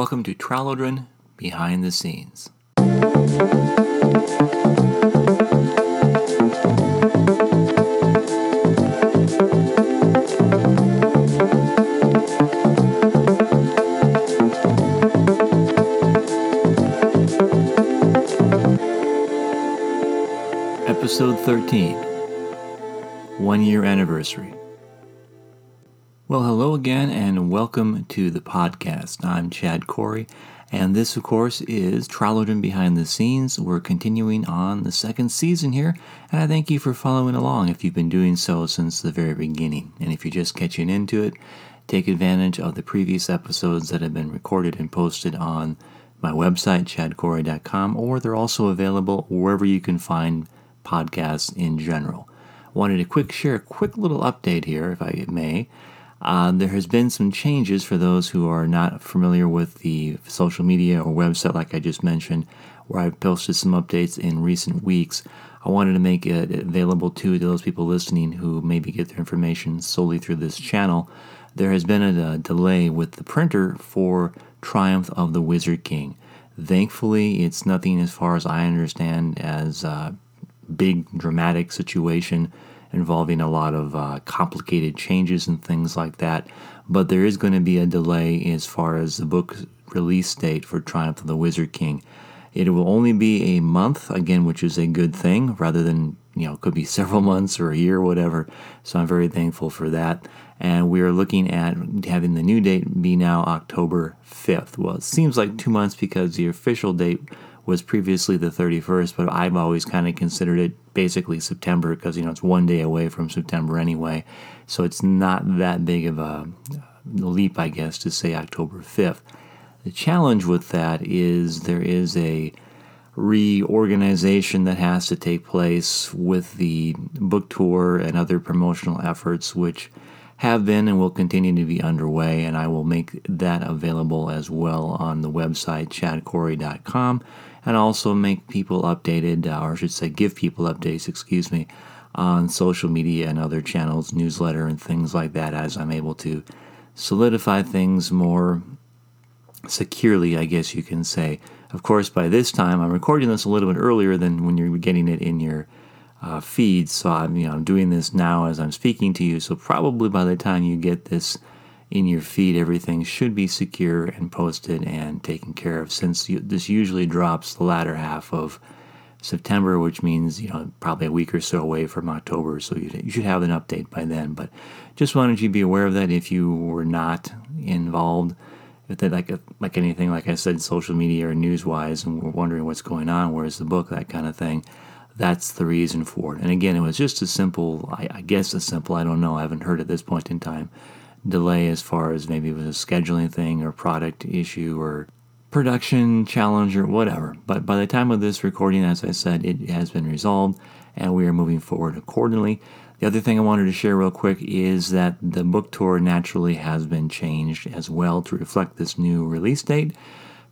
Welcome to Tralodren Behind the Scenes. Episode 13 One Year Anniversary. Well, hello again, and welcome to the podcast. I'm Chad Corrie, and this, of course, is Tralodren Behind the Scenes. We're continuing on the second season here, and I thank you for following along if you've been doing so since the very beginning. And if you're just catching into it, take advantage of the previous episodes that have been recorded and posted on my website, chadcorrie.com, or they're also available wherever you can find podcasts in general. Wanted to quick share a quick little update here, if I may. Uh, there has been some changes for those who are not familiar with the social media or website, like I just mentioned, where I've posted some updates in recent weeks. I wanted to make it available to those people listening who maybe get their information solely through this channel. There has been a, a delay with the printer for Triumph of the Wizard King. Thankfully, it's nothing as far as I understand as a big dramatic situation involving a lot of uh, complicated changes and things like that. But there is going to be a delay as far as the book release date for Triumph of the Wizard King. It will only be a month, again, which is a good thing, rather than, you know, could be several months or a year or whatever. So I'm very thankful for that. And we are looking at having the new date be now October 5th. Well, it seems like two months because the official date was previously the 31st, but I've always kind of considered it basically September because you know it's one day away from September anyway, so it's not that big of a leap, I guess, to say October 5th. The challenge with that is there is a reorganization that has to take place with the book tour and other promotional efforts, which have been and will continue to be underway, and I will make that available as well on the website chadcorrie.com and also make people updated, uh, or I should say, give people updates, excuse me, on social media and other channels, newsletter, and things like that as I'm able to solidify things more securely, I guess you can say. Of course, by this time, I'm recording this a little bit earlier than when you're getting it in your uh, feed. So I'm, you know, I'm doing this now as I'm speaking to you. So probably by the time you get this in your feed, everything should be secure and posted and taken care of. Since this usually drops the latter half of September, which means you know probably a week or so away from October. So you, should have an update by then. But just wanted you to be aware of that if you were not involved. If they like like anything, like I said, social media or news wise, and we're wondering what's going on, where's the book, that kind of thing. That's the reason for it. And again, it was just a simple, I, I guess a simple, I don't know, I haven't heard at this point in time, delay as far as maybe it was a scheduling thing or product issue or production challenge or whatever. But by the time of this recording, as I said, it has been resolved and we are moving forward accordingly. The other thing I wanted to share real quick is that the book tour naturally has been changed as well to reflect this new release date.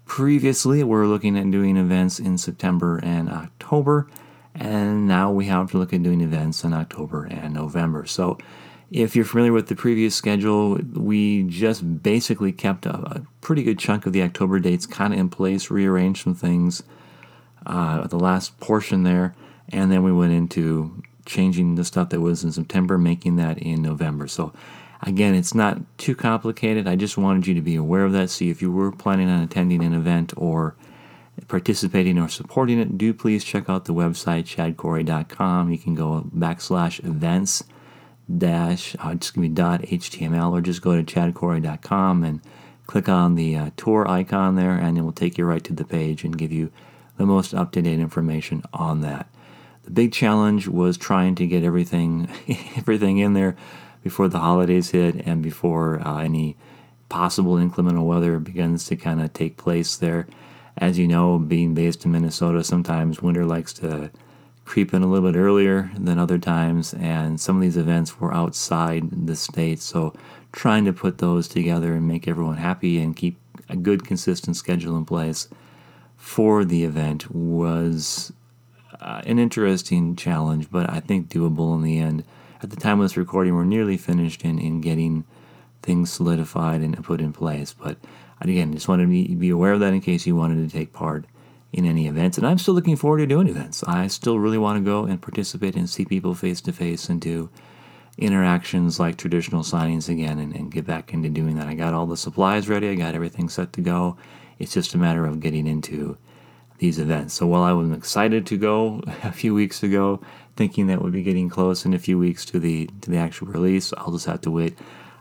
Previously, we are looking at doing events in September and October, and now we have to look at doing events in October and November. So if you're familiar with the previous schedule, we just basically kept a, a pretty good chunk of the October dates kind of in place, rearranged some things uh, the last portion there, and then we went into changing the stuff that was in September, making that in November. So, again, it's not too complicated. I just wanted you to be aware of that. See, if you were planning on attending an event or participating or supporting it, do please check out the website, chadcorrie.com. You can go backslash events dash uh, just give me dot html or just go to chadcorrie.com and click on the uh, tour icon there and it will take you right to the page and give you the most up-to-date information on that. The big challenge was trying to get everything everything in there before the holidays hit and before uh, any possible inclement weather begins to kind of take place there. As you know being based in minnesota sometimes winter likes to creep in a little bit earlier than other times, and some of these events were outside the state. So, trying to put those together and make everyone happy and keep a good, consistent schedule in place for the event was uh, an interesting challenge, but I think doable in the end. At the time of this recording, we're nearly finished in, in getting things solidified and put in place, but again, just wanted to be aware of that in case you wanted to take part in any events. And I'm still looking forward to doing events. I still really want to go and participate and see people face to face and do interactions like traditional signings again and, and, get back into doing that. I got all the supplies ready, I got everything set to go. It's just a matter of getting into these events. So while I was excited to go a few weeks ago, thinking that we'd be getting close in a few weeks to the to the actual release, I'll just have to wait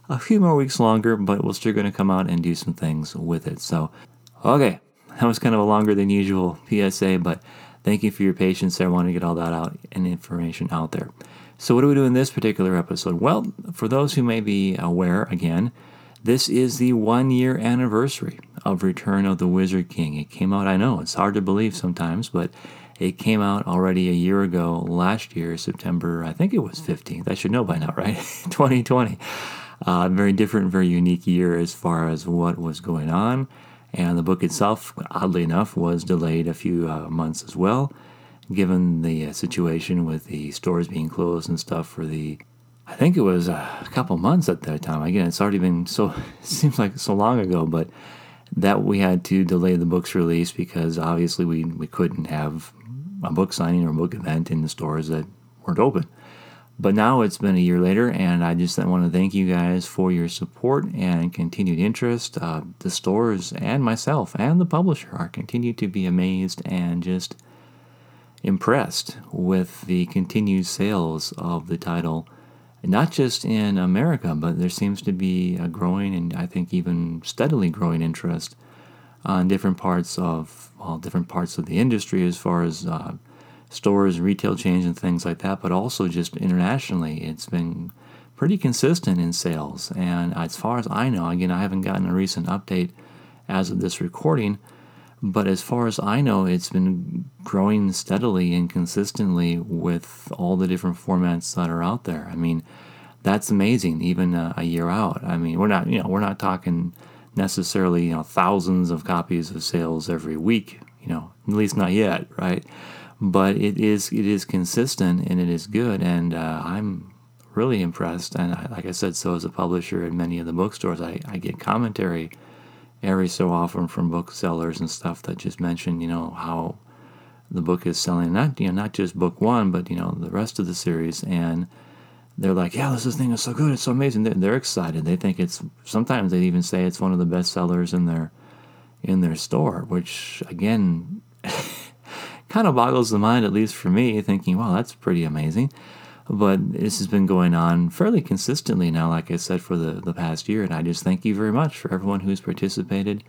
a few more weeks longer, but we're still to come out and do some things with it. So, okay, that was kind of a longer than usual PSA, but thank you for your patience. I want to get all that out and information out there. So, what do we do in this particular episode? Well, for those who may be aware, again, this is the one year anniversary of Return of the Wizard King. It came out, I know, it's hard to believe sometimes, but it came out already a year ago, last year, September, I think it was 15th. I should know by now, right? 2020. Uh, very different, very unique year as far as what was going on. And the book itself, oddly enough, was delayed a few uh, months as well, given the uh, situation with the stores being closed and stuff for the, I think it was a couple months at that time. Again, it's already been so, seems like so long ago, but that we had to delay the book's release because obviously we, we couldn't have a book signing or book event in the stores that weren't open. But now it's been a year later, and I just want to thank you guys for your support and continued interest. Uh, the stores and myself and the publisher are continue to be amazed and just impressed with the continued sales of the title, not just in America, but there seems to be a growing and I think even steadily growing interest on different parts of well, different parts of the industry as far as uh, stores, retail chains, and things like that, but also just internationally. It's been pretty consistent in sales. And as far as I know, again, I haven't gotten a recent update as of this recording, but as far as I know, it's been growing steadily and consistently with all the different formats that are out there. I mean, that's amazing, even a, a year out. I mean, we're not, you know, we're not talking necessarily, you know, thousands of copies of sales every week, you know, at least not yet, right? But it is it is consistent and it is good, and uh, I'm really impressed. And I, like I said, so as a publisher in many of the bookstores, I, I get commentary every so often from booksellers and stuff that just mention, you know, how the book is selling. Not you know not just book one, but you know the rest of the series and they're like, yeah, this thing is so good, it's so amazing. They're, they're, excited. They think it's. Sometimes they even say it's one of the best sellers in their in their store, which again kind of boggles the mind, at least for me, thinking, wow, that's pretty amazing. But this has been going on fairly consistently now, like I said, for the, the past year. And I just thank you very much for everyone who's participated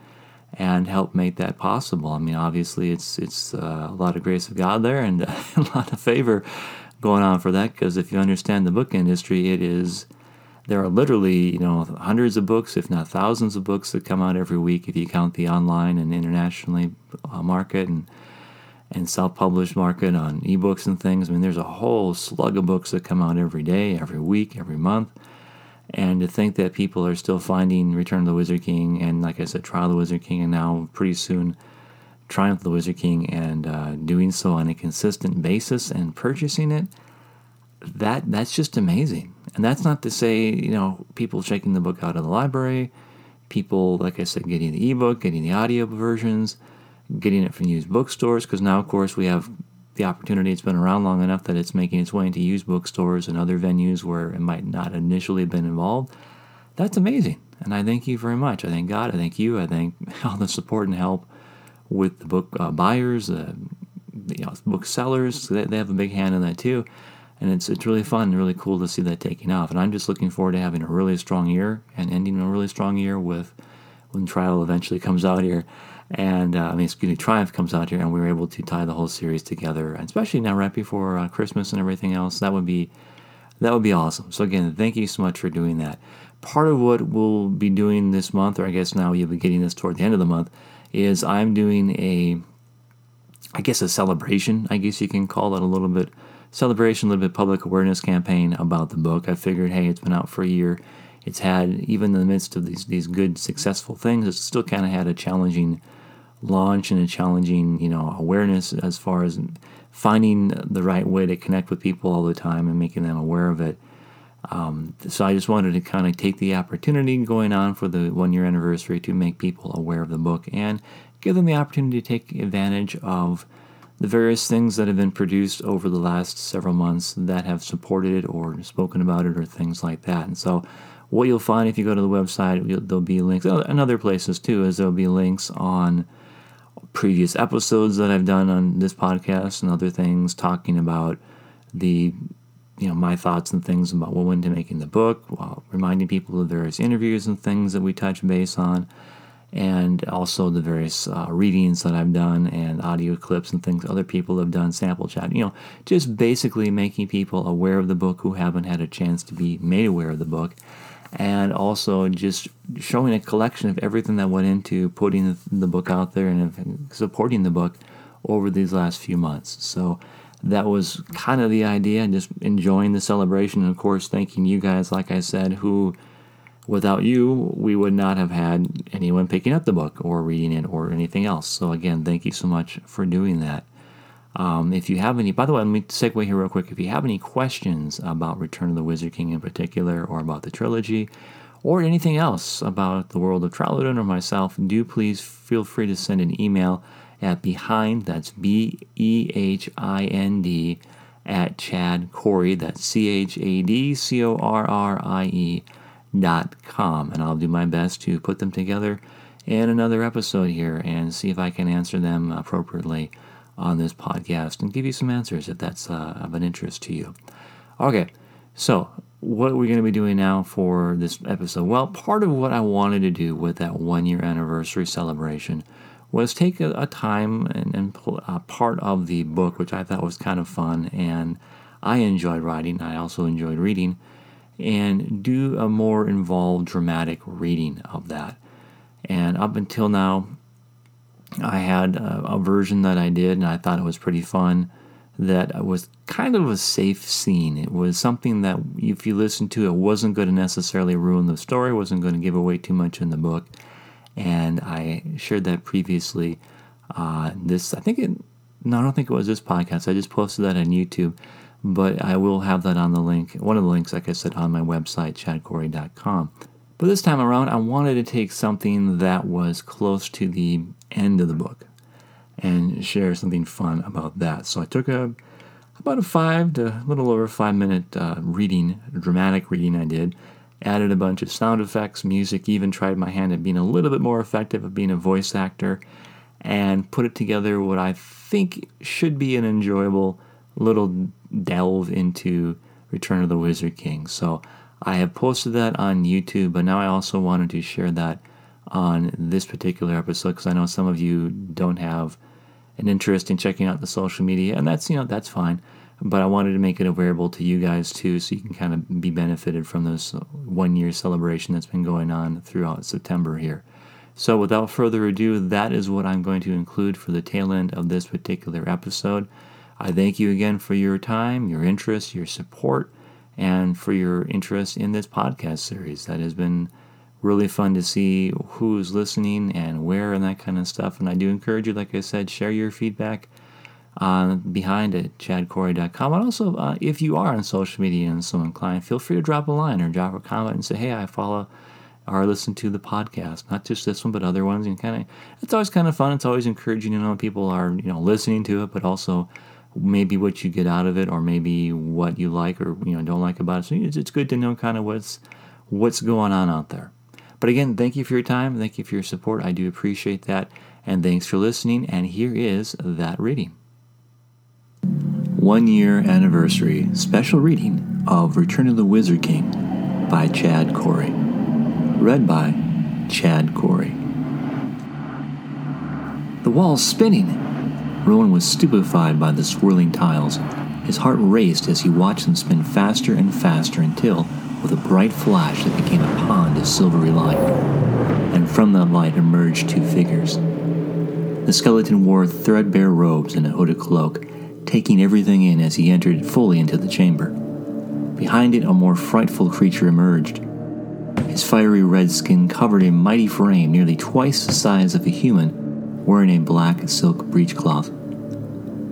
and helped make that possible. I mean, obviously, it's it's uh, a lot of grace of God there and a lot of favor going on for that. Because if you understand the book industry, it is there are literally you know hundreds of books, if not thousands of books that come out every week if you count the online and internationally uh, market and and self-published market on ebooks and things. I mean, there's a whole slug of books that come out every day, every week, every month. And to think that people are still finding Return of the Wizard King and, like I said, Trial of the Wizard King, and now pretty soon Triumph of the Wizard King, and uh, doing so on a consistent basis and purchasing it, that that's just amazing. And that's not to say, you know, people checking the book out of the library, people, like I said, getting the ebook, getting the audio versions getting it from used bookstores because now, of course, we have the opportunity. It's been around long enough that it's making its way into used bookstores and other venues where it might not initially have been involved. That's amazing. And I thank you very much. I thank God. I thank you. I thank all the support and help with the book uh, buyers, uh, you know, booksellers. They, they have a big hand in that too. And it's, it's really fun and really cool to see that taking off. And I'm just looking forward to having a really strong year and ending a really strong year with when Trial eventually comes out here and uh, I mean, excuse me, Triumph comes out here, and we were able to tie the whole series together, and especially now right before uh, Christmas and everything else. That would be that would be awesome. So again, thank you so much for doing that. Part of what we'll be doing this month, or I guess now you'll be getting this toward the end of the month, is I'm doing a, I guess a celebration. I guess you can call it a little bit celebration, a little bit public awareness campaign about the book. I figured, hey, it's been out for a year. It's had even in the midst of these these good successful things, it's still kind of had a challenging launch and a challenging, you know, awareness as far as finding the right way to connect with people all the time and making them aware of it. Um, so I just wanted to kind of take the opportunity going on for the one year anniversary to make people aware of the book and give them the opportunity to take advantage of the various things that have been produced over the last several months that have supported it or spoken about it or things like that. And so, what you'll find if you go to the website, there'll be links, and other places too, is there'll be links on previous episodes that I've done on this podcast and other things talking about the you know my thoughts and things about what went into making the book while reminding people of various interviews and things that we touch base on and also the various uh, readings that I've done and audio clips and things other people have done, sample chat. You know, just basically making people aware of the book who haven't had a chance to be made aware of the book, and also just showing a collection of everything that went into putting the book out there and supporting the book over these last few months. So that was kind of the idea, and just enjoying the celebration, and of course, thanking you guys, like I said, who Without you, we would not have had anyone picking up the book or reading it or anything else. So, again, thank you so much for doing that. Um, if you have any, by the way, let me segue here real quick. If you have any questions about Return of the Wizard King in particular, or about the trilogy, or anything else about the world of Tralodren or myself, do please feel free to send an email at behind, that's B E H I N D, at Chad Corrie, that's C H A D C O R R I E dot com, and I'll do my best to put them together in another episode here and see if I can answer them appropriately on this podcast and give you some answers if that's uh, of an interest to you. Okay, so what are we going to be doing now for this episode? Well, part of what I wanted to do with that one year anniversary celebration was take a, a time and, and uh, part of the book, which I thought was kind of fun, and I enjoyed writing. I also enjoyed reading and do a more involved dramatic reading of that. And up until now, I had a, a, version that I did, and I thought it was pretty fun. That was kind of a safe scene. It was something that, if you listen to it, wasn't going to necessarily ruin the story, wasn't going to give away too much in the book. And I shared that previously. Uh, this, I think it, no, I don't think it was this podcast. I just posted that on YouTube but I will have that on the link, one of the links, like I said, on my website, chadcorrie.com. But this time around, I wanted to take something that was close to the end of the book and share something fun about that. So I took a about a five to a little over five minute uh, reading, dramatic reading I did, added a bunch of sound effects, music, even tried my hand at being a little bit more effective at being a voice actor, and put it together what I think should be an enjoyable little delve into Return of the Wizard King. So I have posted that on YouTube, but now I also wanted to share that on this particular episode because I know some of you don't have an interest in checking out the social media, and that's you know that's fine. But I wanted to make it available to you guys too, so you can kind of be benefited from this one year celebration that's been going on throughout September here. So, without further ado, that is what I'm going to include for the tail end of this particular episode. I thank you again for your time, your interest, your support, and for your interest in this podcast series. That has been really fun to see who's listening and where and that kind of stuff. And I do encourage you, like I said, share your feedback on behind it, chadcorrie.com. And also, uh, if you are on social media and so inclined, feel free to drop a line or drop a comment and say, hey, I follow or listen to the podcast, not just this one, but other ones. And kind of, it's always kind of fun. It's always encouraging to know people are, you know, listening to it, but also maybe what you get out of it or maybe what you like or you know don't like about it. So it's, it's good to know kind of what's what's going on out there. But again thank you for your time. Thank you for your support. I do appreciate that. And thanks for listening. And here is that reading. One year anniversary special reading of return of the wizard king by chad corrie. Read by chad corrie. The wall's spinning Rowan was stupefied by the swirling tiles. His heart raced as he watched them spin faster and faster until, with a bright flash that became a pond of silvery light, and from that light emerged two figures. The skeleton wore threadbare robes and a hooded cloak, taking everything in as he entered fully into the chamber. Behind it, a more frightful creature emerged. His fiery red skin covered a mighty frame nearly twice the size of a human wearing a black silk breechcloth.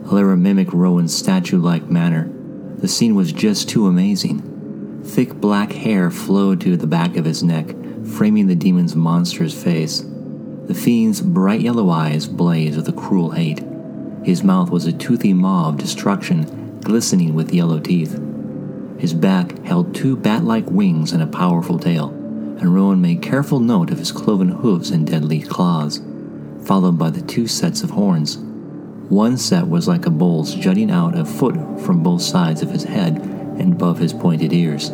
Alara mimicked Rowan's statue like manner. The scene was just too amazing. Thick black hair flowed to the back of his neck, framing the demon's monstrous face. The fiend's bright yellow eyes blazed with a cruel hate. His mouth was a toothy maw of destruction, glistening with yellow teeth. His back held two bat like wings and a powerful tail, and Rowan made careful note of his cloven hooves and deadly claws, followed by the two sets of horns. One set was like a bull's, jutting out a foot from both sides of his head and above his pointed ears.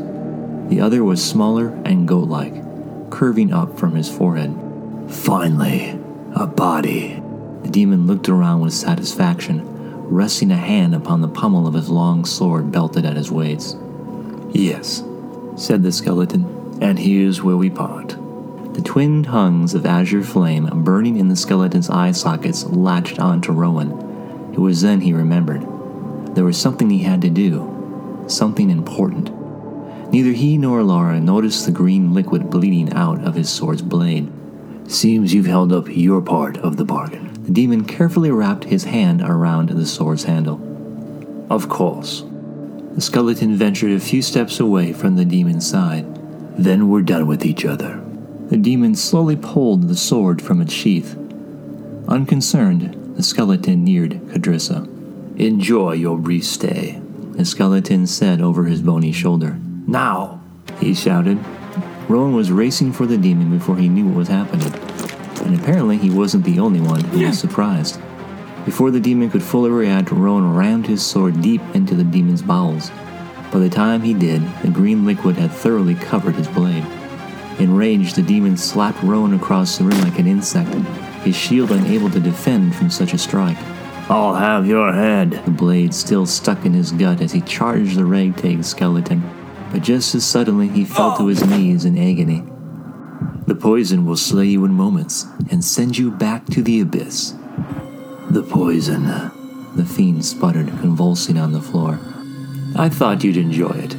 The other was smaller and goat like, curving up from his forehead. Finally, a body. The demon looked around with satisfaction, resting a hand upon the pommel of his long sword belted at his waist. Yes, said the skeleton, and here's where we part. The twin tongues of azure flame burning in the skeleton's eye sockets latched onto Rowan. It was then he remembered. There was something he had to do, something important. Neither he nor Alara noticed the green liquid bleeding out of his sword's blade. Seems you've held up your part of the bargain. The demon carefully wrapped his hand around the sword's handle. Of course. The skeleton ventured a few steps away from the demon's side. Then we're done with each other. The demon slowly pulled the sword from its sheath. Unconcerned, the skeleton neared Cadrissa. Enjoy your brief stay, the skeleton said over his bony shoulder. Now, he shouted, Rowan was racing for the demon before he knew what was happening. And apparently, he wasn't the only one who was surprised. Before the demon could fully react, Rowan rammed his sword deep into the demon's bowels. By the time he did, the green liquid had thoroughly covered his blade. Enraged, the demon slapped Rowan across the room like an insect, his shield unable to defend from such a strike. I'll have your head. The blade still stuck in his gut as he charged the ragtag skeleton but just as suddenly he fell to his knees in agony. The poison will slay you in moments and send you back to the abyss. The poison, the fiend sputtered, convulsing on the floor. I thought you'd enjoy it,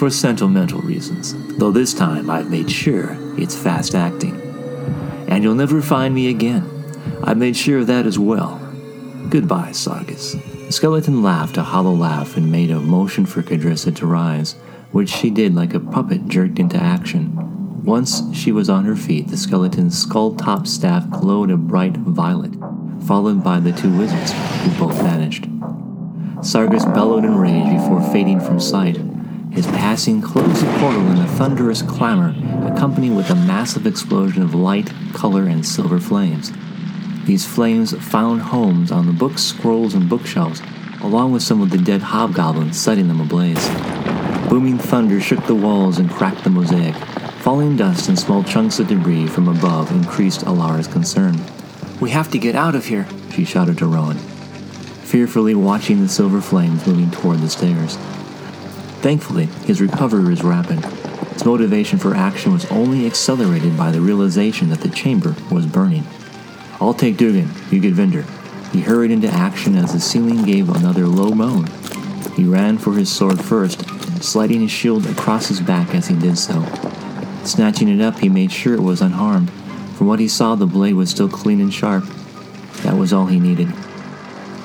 for sentimental reasons, though this time I've made sure it's fast acting. And you'll never find me again. I've made sure of that as well. Goodbye, Sargus. The skeleton laughed a hollow laugh and made a motion for Cadrissa to rise which she did like a puppet jerked into action. Once she was on her feet, the skeleton's skull top staff glowed a bright violet, followed by the two wizards, who both vanished. Sargus bellowed in rage before fading from sight. His passing closed the portal in a thunderous clamor, accompanied with a massive explosion of light, color, and silver flames. These flames found homes on the books, scrolls, and bookshelves, along with some of the dead hobgoblins, setting them ablaze. Booming thunder shook the walls and cracked the mosaic. Falling dust and small chunks of debris from above increased Alara's concern. We have to get out of here, she shouted to Rowan, fearfully watching the silver flames moving toward the stairs. Thankfully, his recovery was rapid. His motivation for action was only accelerated by the realization that the chamber was burning. I'll take Dugan, you get Vinder. He hurried into action as the ceiling gave another low moan. He ran for his sword first sliding his shield across his back as he did so. Snatching it up, he made sure it was unharmed. From what he saw, the blade was still clean and sharp. That was all he needed.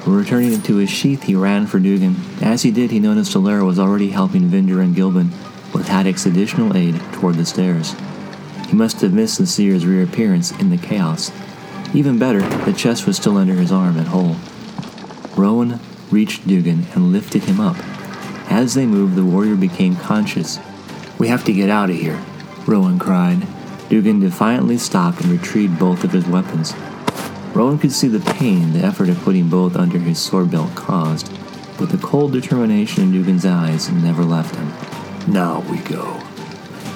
Returning it to his sheath, he ran for Dugan. As he did, he noticed Alara was already helping Vinder and Gilbin with Hadek's additional aid toward the stairs. He must have missed the seer's reappearance in the chaos. Even better, the chest was still under his arm and whole. Rowan reached Dugan and lifted him up, as they moved, the warrior became conscious. We have to get out of here, Rowan cried. Dugan defiantly stopped and retrieved both of his weapons. Rowan could see the pain the effort of putting both under his sword belt caused, but the cold determination in Dugan's eyes never left him. Now we go.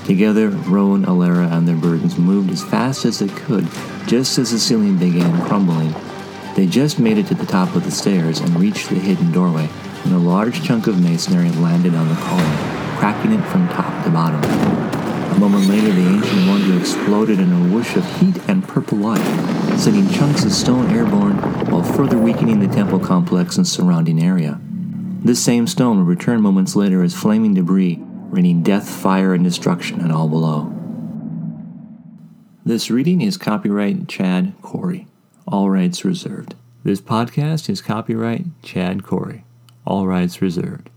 Together, Rowan, Alara, and their burdens moved as fast as they could just as the ceiling began crumbling. They just made it to the top of the stairs and reached the hidden doorway, when a large chunk of masonry landed on the column, cracking it from top to bottom. Moment later, the ancient wonder exploded in a whoosh of heat and purple light, sending chunks of stone airborne while further weakening the temple complex and surrounding area. This same stone would return moments later as flaming debris, raining death, fire, and destruction on all below. This reading is copyright Chad Corrie. All rights reserved. This podcast is copyright Chad Corrie. All rights reserved.